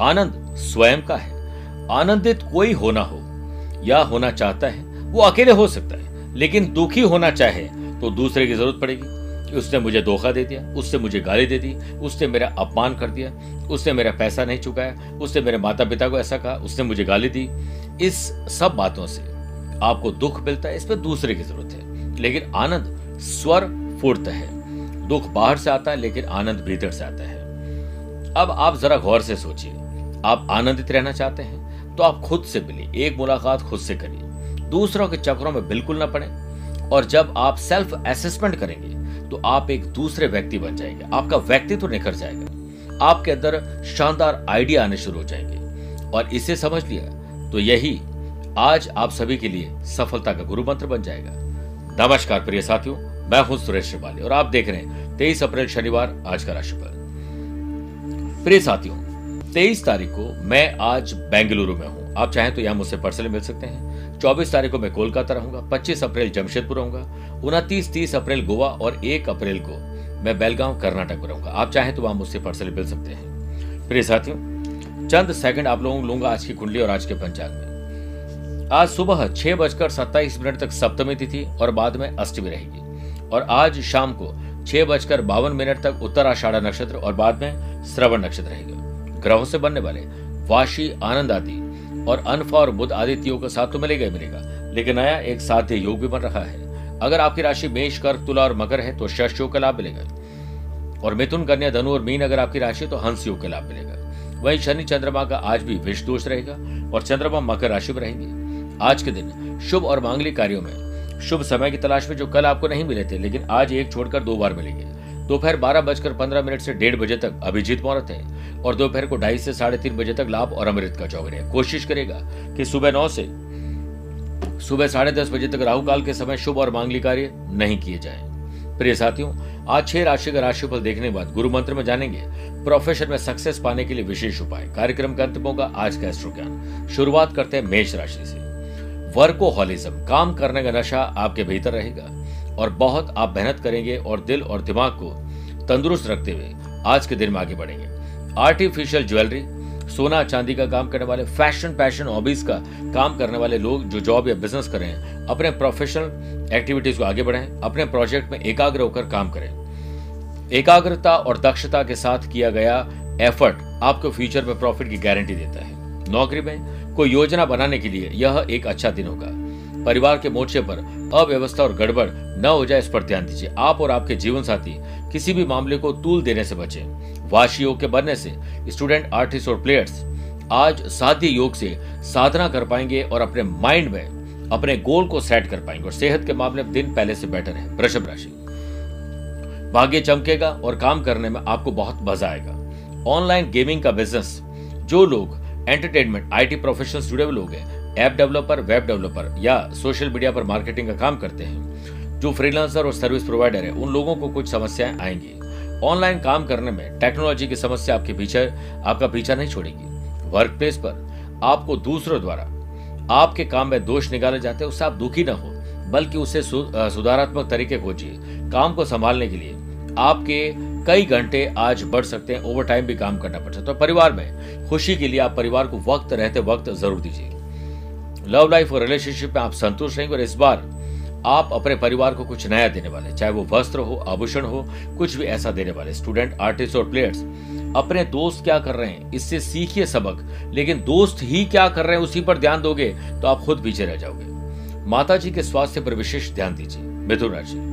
आनंद स्वयं का है। आनंदित कोई होना हो या होना चाहता है, वो अकेले हो सकता है, लेकिन दुखी होना चाहे तो दूसरे की ज़रूरत पड़ेगी। उसने मुझे धोखा दे दिया, उससे मुझे गाली दे दी, उसने मेरा अपमान कर दिया, उसने मेरा पैसा नहीं चुकाया, उसने मेरे माता पिता को ऐसा कहा, उसने मुझे गाली दी। इस सब बातों से आपको दुख मिलता है, इस पर दूसरे की ज़रूरत है। लेकिन आनंद स्वर फूर्त है। दुख बाहर से आता है, लेकिन आनंद भीतर से आता है। अब आप जरा गौर से सोचिए। आप आनंदित रहना चाहते हैं तो आप खुद से मिलिए। एक मुलाकात खुद से करिए। दूसरों के चक्रों में बिल्कुल ना पड़े। और जब आप सेल्फ असेसमेंट करेंगे तो आप एक दूसरे व्यक्ति बन जाएँगे। आपका व्यक्तित्व तो निखर जाएगा। आपके अंदर शानदार आइडिया आने शुरू हो जाएँगे। और इसे समझ लिया तो यही आज आप सभी के लिए सफलता का गुरु मंत्र बन जाएगा। नमस्कार प्रिय साथियों, मैं हूँ सुरेश श्रिवाली, और आप देख रहे हैं तेईस अप्रैल शनिवार आज का राशिफल। प्रिय साथियों तेईस तारीख को मैं आज बेंगलुरु में हूँ। आप चाहें तो यहाँ मुझसे पर्सनली मिल सकते हैं। चौबीस तारीख को मैं कोलकाता रहूँगा, पच्चीस अप्रैल जमशेदपुर रहूँगा, उनतीस, तीस अप्रैल गोवा और एक अप्रैल को मैं बेलगांव, कर्नाटक में रहूँगा। आप चाहें तो वहाँ मुझसे पर्सनली मिल सकते हैं। प्रिय साथियों, चंद सेकंड आप लोगों को लूँगा आज की कुंडली और आज के पंचांग में। आज सुबह छह बजकर सत्ताईस मिनट तक सप्तमी तिथि और बाद में अष्टमी रहेगी। और आज शाम को छह बजकर बावन मिनट तक उत्तर आषाढ़ नक्षत्र और बाद में श्रवण नक्षत्र रहेगा। ग्रहों से बनने वाले वाशी, आनंद आदि और अनफा और बुद्ध आदित्य योग का साथ तो मिलेगा ही मिलेगा, लेकिन नया एक साध्य योग भी बन रहा है। अगर आपकी राशि मेष कर तुला और मकर है तो शश योग का लाभ मिलेगा। और मिथुन, कन्या, धनु और मीन अगर आपकी राशि तो हंस योग का लाभ मिलेगा। वही शनि, चंद्रमा का आज भी विष दोष रहेगा और चंद्रमा मकर राशि में रहेंगे। आज के दिन शुभ और मांगलिक कार्यों में, शुभ समय की तलाश में जो कल आपको नहीं मिले थे, लेकिन आज एक छोड़कर दो बार मिलेंगे। दोपहर बारह बजकर पंद्रह मिनट से डेढ़ बजे तक अभिजीत मुहूर्त है और दोपहर को ढाई से साढ़े तीन बजे तक लाभ और अमृत का चौगड़े कोशिश करेगा कि सुबह नौ से सुबह साढ़े दस बजे तक राहु काल के समय शुभ और मांगलिक कार्य नहीं किए जाए। प्रिय साथियों, आज छह राशि का राशिफल देखने के बाद गुरु मंत्र में जानेंगे। प्रोफेशन में सक्सेस पाने के लिए विशेष उपाय। कार्यक्रम का अंतिमों का आज का एस्ट्रो ज्ञान शुरुआत करते हैं मेष राशि से। वर्कोहॉलिज्म काम करने का नशा आपके भीतर रहेगा और बहुत आप मेहनत करेंगे और दिल और दिमाग को तंदुरुस्त रखते हुए आज के दिन में आगे बढ़ेंगे। आर्टिफिशियल ज्वेलरी सोना चांदी का काम करने वाले फ़ैशन पैशन हॉबीज का काम करने वाले लोग जो जॉब या बिज़नेस करें अपने प्रोफेशनल एक्टिविटीज़ को आगे बढ़ाएँ, अपने प्रोजेक्ट में एकाग्र होकर काम करें। एकाग्रता और दक्षता के साथ किया गया एफर्ट आपको फ्यूचर में प्रॉफिट की गारंटी देता है। नौकरी में कोई योजना बनाने के लिए यह एक अच्छा दिन होगा। परिवार के मोर्चे पर अव्यवस्था और गड़बड़ न हो जाए इस पर ध्यान दीजिए। आप और आपके जीवन साथी किसी भी मामले को तूल देने से बचें। योग के बनने से स्टूडेंट आर्टिस्ट और प्लेयर्स आज साध्य योग से साधना कर पाएँगे और अपने माइंड में अपने गोल को सेट कर पाएँगे और सेहत के मामले में दिन पहले से बेटर है। वृषभ राशि। भाग्य चमकेगा और काम करने में आपको बहुत मज़ा आएगा। ऑनलाइन गेमिंग का बिज़नेस जो लोग एंटरटेनमेंट आईटी प्रोफेशनल जुड़े हुए लोग हैं ऐप डेवलपर वेब डेवलपर या सोशल मीडिया पर मार्केटिंग का काम करते हैं जो फ्रीलांसर और सर्विस प्रोवाइडर है, उन लोगों को कुछ समस्याएँ आएँगी। ऑनलाइन काम करने में टेक्नोलॉजी की समस्या आपके पीछे, आपका पीछा नहीं छोड़ेगी। वर्क प्लेस पर आपको दूसरों द्वारा, आपके काम में दोष निकाले जाते हैं, उससे आप दुखी ना हो, बल्कि उसे सुधारात्मक तरीके खोजिए। काम को संभालने के लिए आपके कई घंटे आज बढ़ सकते हैं ओवर टाइम भी काम करना पड़ सकता है। तो परिवार में खुशी के लिए आप परिवार को वक्त रहते वक्त ज़रूर दीजिए। लव लाइफ और रिलेशनशिप में आप संतुष्ट रहेंगे और इस बार आप अपने परिवार को कुछ नया देने वाले, चाहे वो वस्त्र हो, आभूषण हो, कुछ भी ऐसा देने वाले स्टूडेंट आर्टिस्ट और प्लेयर्स अपने दोस्त क्या कर रहे हैं? इससे सीखिए सबक। लेकिन दोस्त ही क्या कर रहे हैं, उसी पर ध्यान दोगे तो आप खुद पीछे रह जाओगे। माता जी के स्वास्थ्य पर विशेष ध्यान दीजिए, मिथुन राशि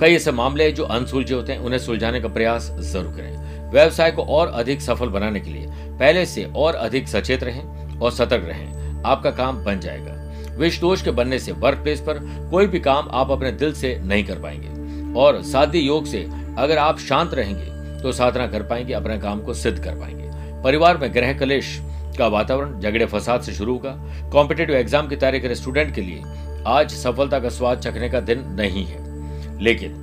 कई ऐसे मामले जो अनसुलझे होते हैं, उन्हें सुलझाने का प्रयास ज़रूर करें। व्यवसाय को और अधिक सफल बनाने के लिए पहले से और अधिक सचेत रहें और सतर्क रहें। आपका काम बन जाएगा। विष दोष के बनने से वर्क प्लेस पर कोई भी काम आप अपने दिल से नहीं कर पाएँगे। और साध्य योग से अगर आप शांत रहेंगे तो साधना कर पाएँगे, अपने काम को सिद्ध कर पाएँगे। परिवार में ग्रह कलेश का वातावरण झगड़े फसाद से शुरू होगा। कॉम्पिटेटिव एग्ज़ाम की तैयारी करे स्टूडेंट के लिए। आज सफलता का स्वाद चखने का दिन नहीं है। लेकिन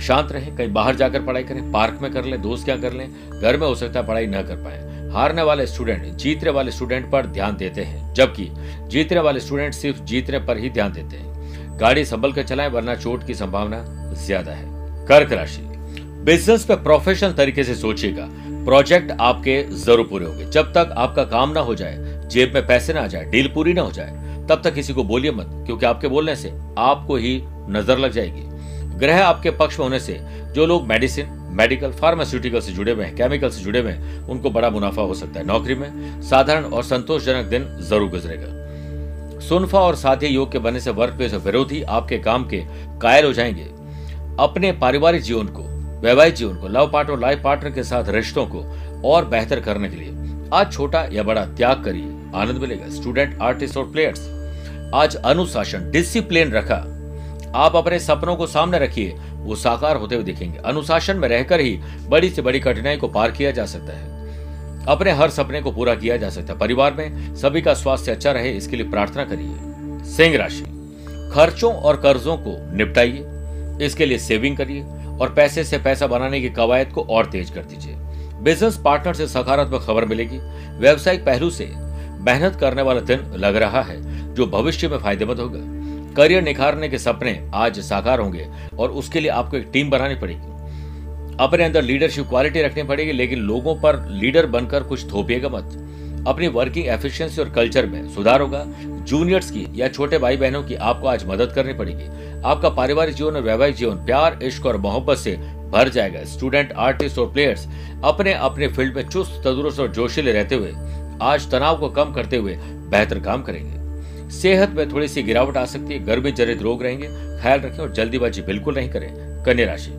शांत रहे, कहीं बाहर जाकर पढ़ाई करें, पार्क में कर लें, दोस्त क्या कर लें, घर में हो सकता है पढ़ाई न कर पाए। हारने वाले स्टूडेंट जीतने वाले स्टूडेंट पर ध्यान देते हैं, जबकि जीतने वाले स्टूडेंट सिर्फ़ जीतने पर ही ध्यान देते हैं। गाड़ी संभल कर चलाएँ, वरना चोट की संभावना ज़्यादा है। कर्क राशि। बिज़नेस पे प्रोफेशनल तरीके से सोचिएगा। प्रोजेक्ट आपके ज़रूर पूरे होंगे। जब तक आपका काम ना हो जाए, जेब में पैसे ना आ जाए डील पूरी ना हो जाए, तब तक किसी को बोलिए मत, क्योंकि आपके बोलने से आपको ही नज़र लग जाएगी। ग्रह आपके पक्ष में होने से जो लोग मेडिसिन मेडिकल फार्मास्यूटिकल से जुड़े हुए हैं केमिकल से जुड़े हुए हैं, उनको बड़ा मुनाफा हो सकता है नौकरी में। साधारण और संतोषजनक दिन ज़रूर गुजरेगा। सुनफा और साथी योग के बनने से वर्क प्लेस विरोधी आपके काम के कायल हो जाएँगे। अपने पारिवारिक जीवन को, वैवाहिक जीवन को लव पार्टनर लाइफ पार्टनर के साथ रिश्तों को और बेहतर करने के लिए आज छोटा या बड़ा त्याग करिए, आनंद मिलेगा। स्टूडेंट आर्टिस्ट और प्लेयर्स आज अनुशासन डिसिप्लिन रखा। आप अपने सपनों को सामने रखिए वो साकार होते हुए दिखेंगे। अनुशासन में रहकर ही बड़ी से बड़ी कठिनाई को पार किया जा सकता है। अपने हर सपने को पूरा किया जा सकता है। परिवार में सभी का स्वास्थ्य अच्छा रहे, इसके लिए प्रार्थना करिए। सिंह राशि, खर्चों और कर्जों को निपटाइए, इसके लिए सेविंग करिए और पैसे से पैसा बनाने की कवायद को और तेज कर दीजिए। बिज़नेस पार्टनर से सकारात्मक खबर मिलेगी। व्यवसायिक पहलू से मेहनत करने वाला दिन लग रहा है, जो भविष्य में फ़ायदेमंद होगा। करियर निखारने के सपने आज साकार होंगे और उसके लिए आपको एक टीम बनानी पड़ेगी। अपने अंदर लीडरशिप क्वालिटी रखनी पड़ेगी, लेकिन लोगों पर लीडर बनकर कुछ थोपिएगा मत। अपनी वर्किंग एफिशिएंसी और कल्चर में सुधार होगा। जूनियर्स की या छोटे भाई बहनों की आपको आज मदद करनी पड़ेगी। आपका पारिवारिक जीवन और वैवाहिक जीवन प्यार, इश्क और मोहब्बत से भर जाएगा। स्टूडेंट आर्टिस्ट और प्लेयर्स अपने अपने फ़ील्ड में चुस्त, तंदुरुस्त और जोशीले रहते हुए आज तनाव को कम करते हुए बेहतर काम करेंगे। सेहत में थोड़ी सी गिरावट आ सकती है गर्मी जनित रोग रहेंगे, ख्याल रखें और जल्दीबाजी बिल्कुल नहीं करें, कन्या राशि।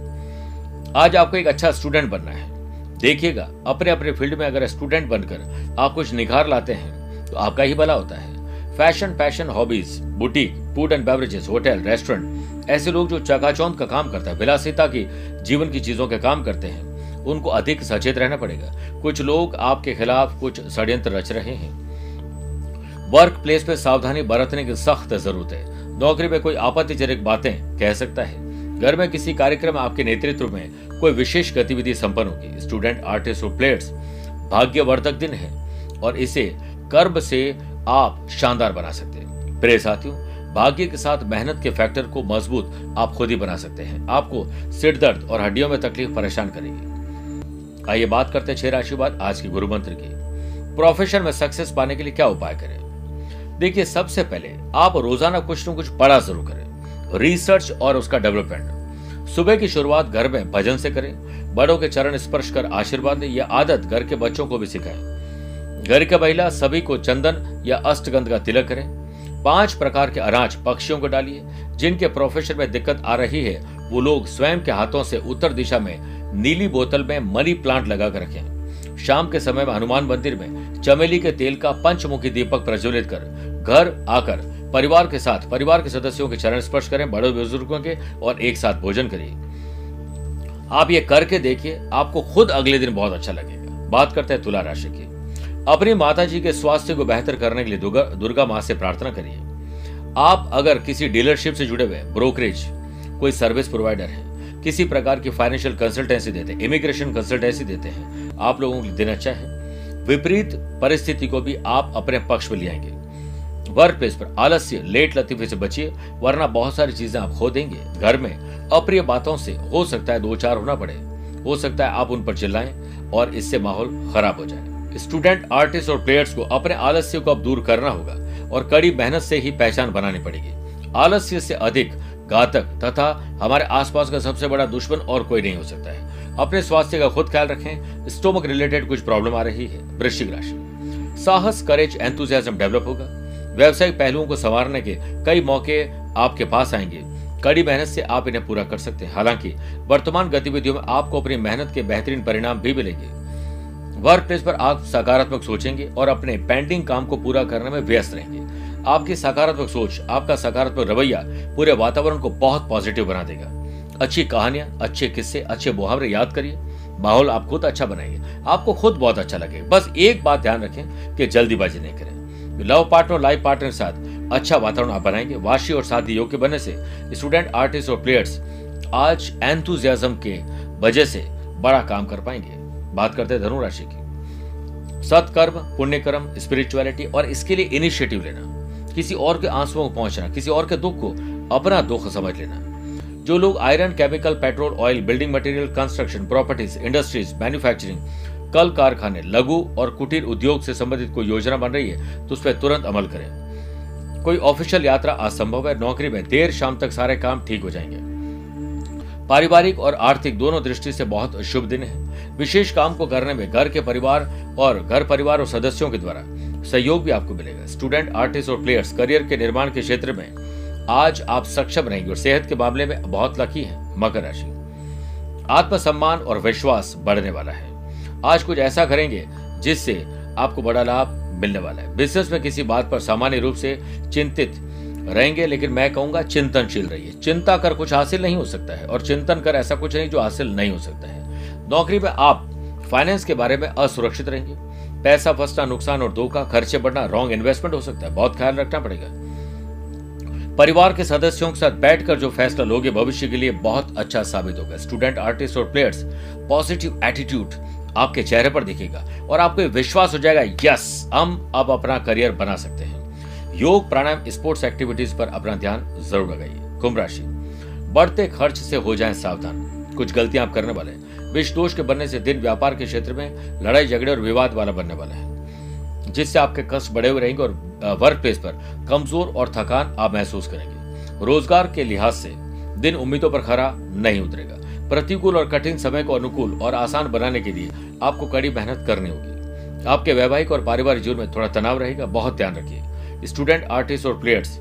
आज आपको एक अच्छा स्टूडेंट बनना है। देखिएगा अपने अपने फ़ील्ड में अगर स्टूडेंट बनकर आप कुछ निखार लाते हैं तो आपका ही भला होता है। Fashion passion hobbies boutique food and beverages hotel restaurant ऐसे लोग जो चकाचौंध का काम करता है, विलासिता की, जीवन की चीज़ों के काम करते हैं, उनको अधिक सचेत रहना पड़ेगा। कुछ लोग आपके खिलाफ कुछ षड्यंत्र रच रहे हैं। वर्क प्लेस पे सावधानी बरतने की सख्त ज़रूरत है। नौकरी में कोई आपत्तिजनक बातें कह सकता है। घर में किसी कार्यक्रम में आपके नेतृत्व में कोई विशेष गतिविधि संपन्न होगी। स्टूडेंट, आर्टिस्ट और प्लेयर्स, भाग्यवर्धक दिन है और इसे कर्म से आप शानदार बना सकते हैं। प्रिय साथियों, भाग्य के साथ मेहनत के फैक्टर को मज़बूत आप खुद ही बना सकते हैं। आपको सिर दर्द और हड्डियों में तकलीफ़ परेशान करेगी। आइए बात करते हैं छह राशि बाद आज के गुरु मंत्र की। प्रोफेशन में सक्सेस पाने के लिए क्या उपाय करें? देखिए, सबसे पहले आप रोज़ाना कुछ न कुछ बड़ा ज़रूर करें। रिसर्च और उसका डेवलपमेंट सुबह की शुरुआत घर में भजन से करें, बड़ों के चरण स्पर्श कर आशीर्वाद दें यह आदत घर के बच्चों को भी सिखाएँ। घर के महिला सभी को चंदन या अष्टगंध का तिलक करें। पाँच प्रकार के अनाज पक्षियों को डालिए, जिनके प्रोफेशन में दिक्कत आ रही है, वो लोग स्वयं के हाथों से उत्तर दिशा में नीली बोतल में मनी प्लांट लगा कर रखें। शाम के समय में हनुमान मंदिर में चमेली के तेल का पंचमुखी दीपक प्रज्वलित कर घर आकर परिवार के साथ, परिवार के सदस्यों के चरण स्पर्श करें, बड़े बुज़ुर्गों के और एक साथ भोजन करिए। आप ये करके देखिए, आपको खुद अगले दिन बहुत अच्छा लगेगा। बात करते हैं तुला राशि की। अपनी माता जी के स्वास्थ्य को बेहतर करने के लिए दुर्गा दुर्गा माँ से प्रार्थना करिए। आप अगर किसी डीलरशिप से जुड़े हुए ब्रोकरेज, कोई सर्विस प्रोवाइडर है, किसी प्रकार की फाइनेंशियल कंसल्टेंसी देते हैं, इमिग्रेशन कंसल्टेंसी देते हैं, आप लोगों के दिन अच्छा है। विपरीत परिस्थिति को भी आप अपने पक्ष में ले आएँगे। वर्क प्लेस पर आलस्य लेट लतीफे से बचिए, वरना बहुत सारी चीज़ें आप खो देंगे। घर में अप्रिय बातों से हो सकता है दो चार होना पड़े। हो सकता है आप उन पर चिल्लाएँ और इससे माहौल खराब हो जाए। स्टूडेंट आर्टिस्ट और प्लेयर्स को अपने आलस्य को अब दूर करना होगा और कड़ी मेहनत से ही पहचान बनानी पड़ेगी। आलस्य से अधिक घातक तथा हमारे आसपास का सबसे बड़ा दुश्मन और कोई नहीं हो सकता है। अपने स्वास्थ्य का खुद ख्याल रखें स्टोमक रिलेटेड कुछ प्रॉब्लम आ रही है, वृश्चिक राशि। साहस करेज एंथुजियाज्म डेवलप होगा। व्यवसायिक पहलुओं को संवारने के कई मौके आपके पास आएँगे। कड़ी मेहनत से आप इन्हें पूरा कर सकते हैं। हालाँकि, वर्तमान गतिविधियों में आपको अपनी मेहनत के बेहतरीन परिणाम भी मिलेंगे। वर्क प्लेस पर आप सकारात्मक सोचेंगे और अपने पेंडिंग काम को पूरा करने में व्यस्त रहेंगे। आपकी सकारात्मक सोच, आपका सकारात्मक रवैया पूरे वातावरण को बहुत पॉजिटिव बना देगा। अच्छी कहानियाँ, अच्छे किस्से, अच्छे मुहावरे याद करिए। माहौल आप खुद अच्छा बनाइए। आपको खुद बहुत अच्छा लगेगा बस एक बात ध्यान रखें कि जल्दीबाजी नहीं करें। लव पार्टनर लाइफ पार्टनर के साथ अच्छा वातावरण आप बनाएँगे। वाशी और शादी योग्य बनने से स्टूडेंट आर्टिस्ट और प्लेयर्स आज एंथुजियाज्म के वजह से बड़ा काम कर पाएँगे। बात करते हैं धनुराशि की। सत्कर्म पुण्य कर्म स्पिरिचुअलिटी और इसके लिए इनिशिएटिव लेना। किसी और के आंसुओं को पहुँचना, किसी और के दुख को अपना दुख समझ लेना। जो लोग iron chemical petrol oil building material construction properties industries manufacturing कल कारखाने, लघु और कुटीर उद्योग से संबंधित कोई योजना बन रही है तो उस पर तुरंत अमल करें। कोई ऑफिशियल यात्रा असंभव है, नौकरी में देर शाम तक सारे काम ठीक हो जाएँगे। पारिवारिक और आर्थिक दोनों दृष्टि से बहुत शुभ दिन है। विशेष काम को करने में घर के परिवार और घर परिवार और सदस्यों के द्वारा सहयोग भी आपको मिलेगा। स्टूडेंट, आर्टिस्ट और प्लेयर्स, करियर के निर्माण के क्षेत्र में आज आप सक्षम रहेंगे और सेहत के मामले में बहुत लकी है। मकर राशि। आत्मसम्मान और विश्वास बढ़ने वाला है। आज कुछ ऐसा करेंगे जिससे आपको बड़ा लाभ मिलने वाला है। बिज़नेस में किसी बात पर सामान्य रूप से चिंतित रहेंगे, लेकिन मैं कहूँगा चिंतनशील रहिए। चिंता कर कुछ हासिल नहीं हो सकता है, और चिंतन कर ऐसा कुछ नहीं जो हासिल नहीं हो सकता है। नौकरी में आप फाइनेंस के बारे में असुरक्षित रहेंगे। पैसा फंसना, नुकसान और धोखा, खर्चे बढ़ना रॉन्ग इन्वेस्टमेंट हो सकता है। बहुत ख्याल रखना पड़ेगा। परिवार के सदस्यों के साथ बैठकर जो फैसला लोगे, भविष्य के लिए बहुत अच्छा साबित होगा। स्टूडेंट आर्टिस्ट और प्लेयर्स पॉजिटिव एटीट्यूड आपके चेहरे पर दिखेगा और आपको विश्वास हो जाएगा, यस, हम अब अपना करियर बना सकते हैं। योग, प्राणायाम, स्पोर्ट्स एक्टिविटीज़ पर अपना ध्यान ज़रूर लगाइए। कुंभ राशि। बढ़ते खर्च से हो जाएँ सावधान। कुछ गलतियाँ आप करने वाले हैं। विष दोष के बनने से दिन व्यापार के क्षेत्र में लड़ाई झगड़े और विवाद वाला बनने वाला है, जिससे आपके कष्ट बढ़े हुए रहेंगे और वर्क प्लेस पर कमज़ोर और थकान आप महसूस करेंगे। रोज़गार के लिहाज से दिन उम्मीदों पर खरा नहीं उतरेगा। प्रतिकूल और कठिन समय को अनुकूल और आसान बनाने के लिए आपको कड़ी मेहनत करनी होगी। आपके वैवाहिक और पारिवारिक जीवन में थोड़ा तनाव रहेगा, बहुत ध्यान रखिए। स्टूडेंट, आर्टिस्ट और प्लेयर्स,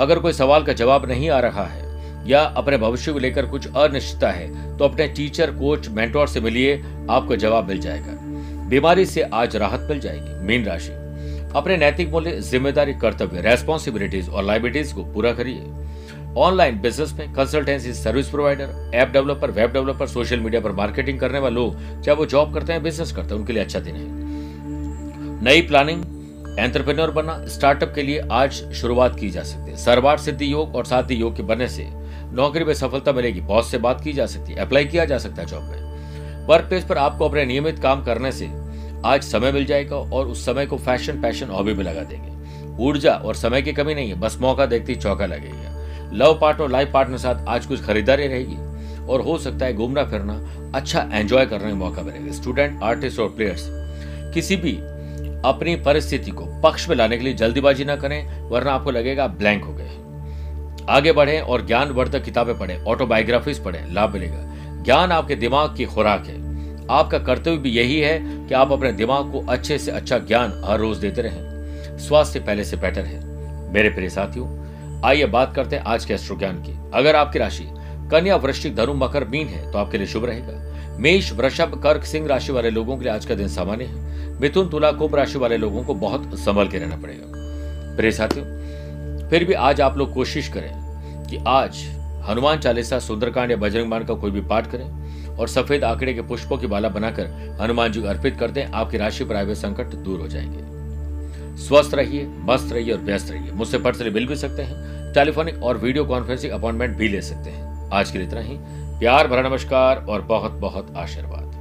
अगर कोई सवाल का जवाब नहीं आ रहा है या अपने भविष्य को लेकर कुछ अनिश्चितता है तो अपने टीचर, कोच, मेंटोर से मिलिए, आपको जवाब मिल जाएगा। बीमारी से आज राहत मिल जाएगी, मीन राशि। अपने नैतिक मूल्य, ज़िम्मेदारी, कर्तव्य रेस्पॉन्सिबिलिटीज और लाइबिलिटीज को पूरा करिए। ऑनलाइन बिज़नेस में consultancy service provider app developer web developer social media पर मार्केटिंग करने वाले लोग, चाहे वो जॉब करते हैं बिज़नेस करते हैं, उनके लिए अच्छा दिन है। नई प्लानिंग एंटरप्रेन्योर बनना स्टार्टअप के लिए आज शुरुआत की जा सकती है। सरवार सिद्धि योग और साथी योग के बनने से नौकरी में सफलता मिलेगी बॉस से बात की जा सकती है अप्लाई किया जा सकता है जॉब में। वर्क प्लेस पर आपको अपने नियमित काम करने से आज समय मिल जाएगा और उस समय को फ़ैशन पैशन हॉबी में लगा देंगे। ऊर्जा और समय की कमी नहीं है, बस मौका देखते ही चौका लगेगा। लव पार्टनर लाइफ पार्टनर साथ आज कुछ खरीदारी रहेगी। और हो सकता है घूमना फिरना अच्छा एंजॉय करने का मौका मिलेगा स्टूडेंट आर्टिस्ट और प्लेयर्स किसी भी अपनी परिस्थिति को पक्ष में लाने के लिए जल्दीबाजी ना करें, वरना आपको लगेगा ब्लैंक हो गए। आगे बढ़े और ज्ञान वर्धक किताबें पढ़ें ऑटोबायोग्राफीज पढ़ें, लाभ मिलेगा। ज्ञान आपके दिमाग की खुराक है। आपका कर्तव्य भी यही है कि आप अपने दिमाग को अच्छे से अच्छा ज्ञान हर रोज देते रहें। स्वास्थ्य पहले से बेटर है। मेरे प्रिय साथियों आइए बात करते हैं आज के अश्रु ज्ञान की। अगर आपकी राशि कन्या वृश्चिक धनु मकर मीन है तो आपके लिए शुभ रहेगा। मेष, वृषभ, कर्क, सिंह राशि वाले लोगों के लिए आज का दिन सामान्य है। मिथुन, तुला, कुंभ राशि वाले लोगों को बहुत संभल के रहना पड़ेगा। प्रिय साथियों, फिर भी आज आप लोग कोशिश करें कि आज हनुमान चालीसा, सुंदरकांड या बजरंग बाण का कोई भी पाठ करें और सफ़ेद आंकड़े के पुष्पों की माला बनाकर हनुमान जी को अर्पित कर दें, आपकी राशि पर आए संकट दूर हो जाएँगे। स्वस्थ रहिए, मस्त रहिए और व्यस्त रहिए। मुझसे पर्सनली मिल भी सकते हैं, टेलीफोनिक और वीडियो कॉन्फ्रेंसिंग अपॉइंटमेंट भी ले सकते हैं। आज के लिए इतना ही। प्यार, भरा नमस्कार और बहुत बहुत आशीर्वाद।